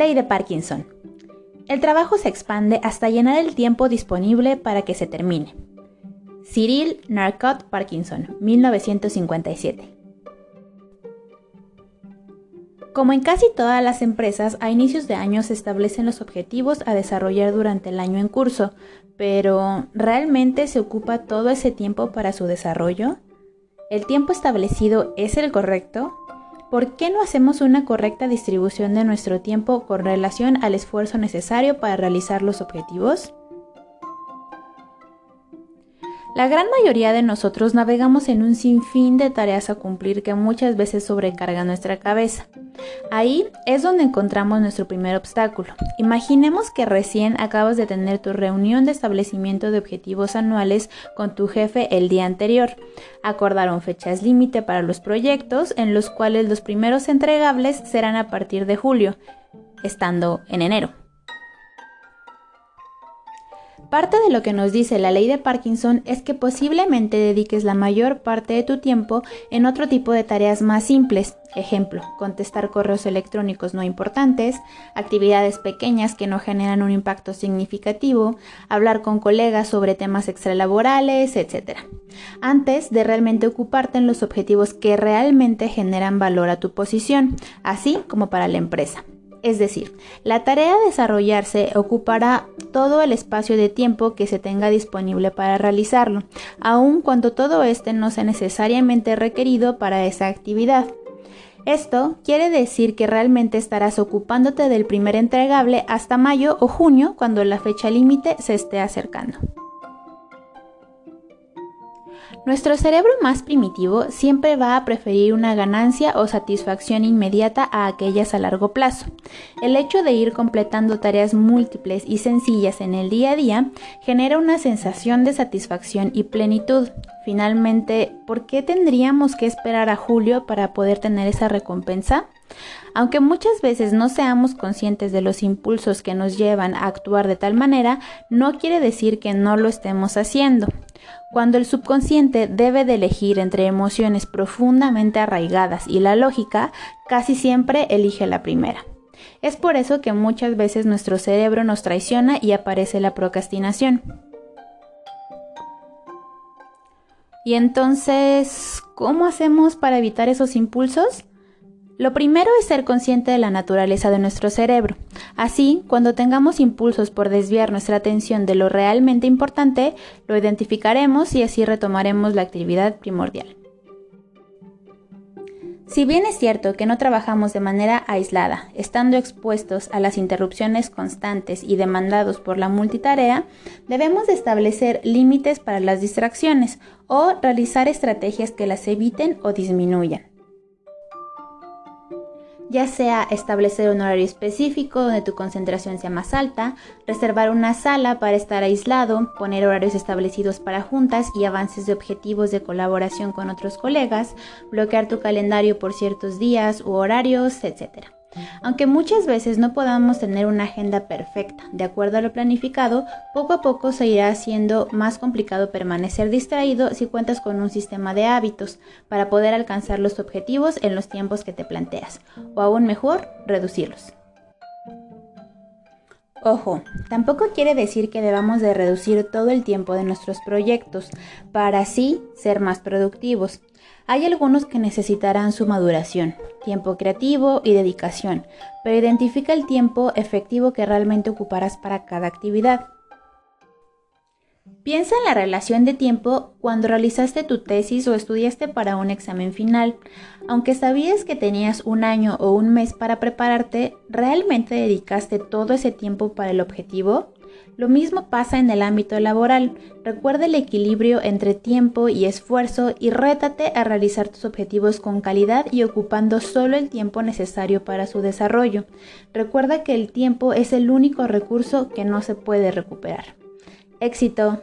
Ley de Parkinson. El trabajo se expande hasta llenar el tiempo disponible para que se termine. Cyril Narcot Parkinson, 1957. Como en casi todas las empresas, a inicios de año se establecen los objetivos a desarrollar durante el año en curso, pero ¿realmente se ocupa todo ese tiempo para su desarrollo? ¿El tiempo establecido es el correcto? ¿Por qué no hacemos una correcta distribución de nuestro tiempo con relación al esfuerzo necesario para realizar los objetivos? La gran mayoría de nosotros navegamos en un sinfín de tareas a cumplir que muchas veces sobrecargan nuestra cabeza. Ahí es donde encontramos nuestro primer obstáculo. Imaginemos que recién acabas de tener tu reunión de establecimiento de objetivos anuales con tu jefe el día anterior. Acordaron fechas límite para los proyectos en los cuales los primeros entregables serán a partir de julio, estando en enero. Parte de lo que nos dice la ley de Parkinson es que posiblemente dediques la mayor parte de tu tiempo en otro tipo de tareas más simples, ejemplo, contestar correos electrónicos no importantes, actividades pequeñas que no generan un impacto significativo, hablar con colegas sobre temas extralaborales, etc. Antes de realmente ocuparte en los objetivos que realmente generan valor a tu posición, así como para la empresa. Es decir, la tarea de desarrollarse ocupará todo el espacio de tiempo que se tenga disponible para realizarlo, aun cuando todo este no sea necesariamente requerido para esa actividad. Esto quiere decir que realmente estarás ocupándote del primer entregable hasta mayo o junio cuando la fecha límite se esté acercando. Nuestro cerebro más primitivo siempre va a preferir una ganancia o satisfacción inmediata a aquellas a largo plazo. El hecho de ir completando tareas múltiples y sencillas en el día a día genera una sensación de satisfacción y plenitud. Finalmente, ¿por qué tendríamos que esperar a julio para poder tener esa recompensa? Aunque muchas veces no seamos conscientes de los impulsos que nos llevan a actuar de tal manera, no quiere decir que no lo estemos haciendo. Cuando el subconsciente debe de elegir entre emociones profundamente arraigadas y la lógica, casi siempre elige la primera. Es por eso que muchas veces nuestro cerebro nos traiciona y aparece la procrastinación. Y entonces, ¿cómo hacemos para evitar esos impulsos? Lo primero es ser consciente de la naturaleza de nuestro cerebro. Así, cuando tengamos impulsos por desviar nuestra atención de lo realmente importante, lo identificaremos y así retomaremos la actividad primordial. Si bien es cierto que no trabajamos de manera aislada, estando expuestos a las interrupciones constantes y demandados por la multitarea, debemos establecer límites para las distracciones o realizar estrategias que las eviten o disminuyan ya sea establecer un horario específico donde tu concentración sea más alta, reservar una sala para estar aislado, poner horarios establecidos para juntas y avances de objetivos de colaboración con otros colegas, bloquear tu calendario por ciertos días u horarios, etc. Aunque muchas veces no podamos tener una agenda perfecta de acuerdo a lo planificado, poco a poco se irá haciendo más complicado permanecer distraído si cuentas con un sistema de hábitos para poder alcanzar los objetivos en los tiempos que te planteas, o aún mejor, reducirlos. Ojo, tampoco quiere decir que debamos de reducir todo el tiempo de nuestros proyectos para así ser más productivos. Hay algunos que necesitarán su maduración, tiempo creativo y dedicación, pero identifica el tiempo efectivo que realmente ocuparás para cada actividad. Piensa en la relación de tiempo cuando realizaste tu tesis o estudiaste para un examen final. Aunque sabías que tenías un año o un mes para prepararte, ¿realmente dedicaste todo ese tiempo para el objetivo? Lo mismo pasa en el ámbito laboral. Recuerda el equilibrio entre tiempo y esfuerzo y rétate a realizar tus objetivos con calidad y ocupando solo el tiempo necesario para su desarrollo. Recuerda que el tiempo es el único recurso que no se puede recuperar. Éxito.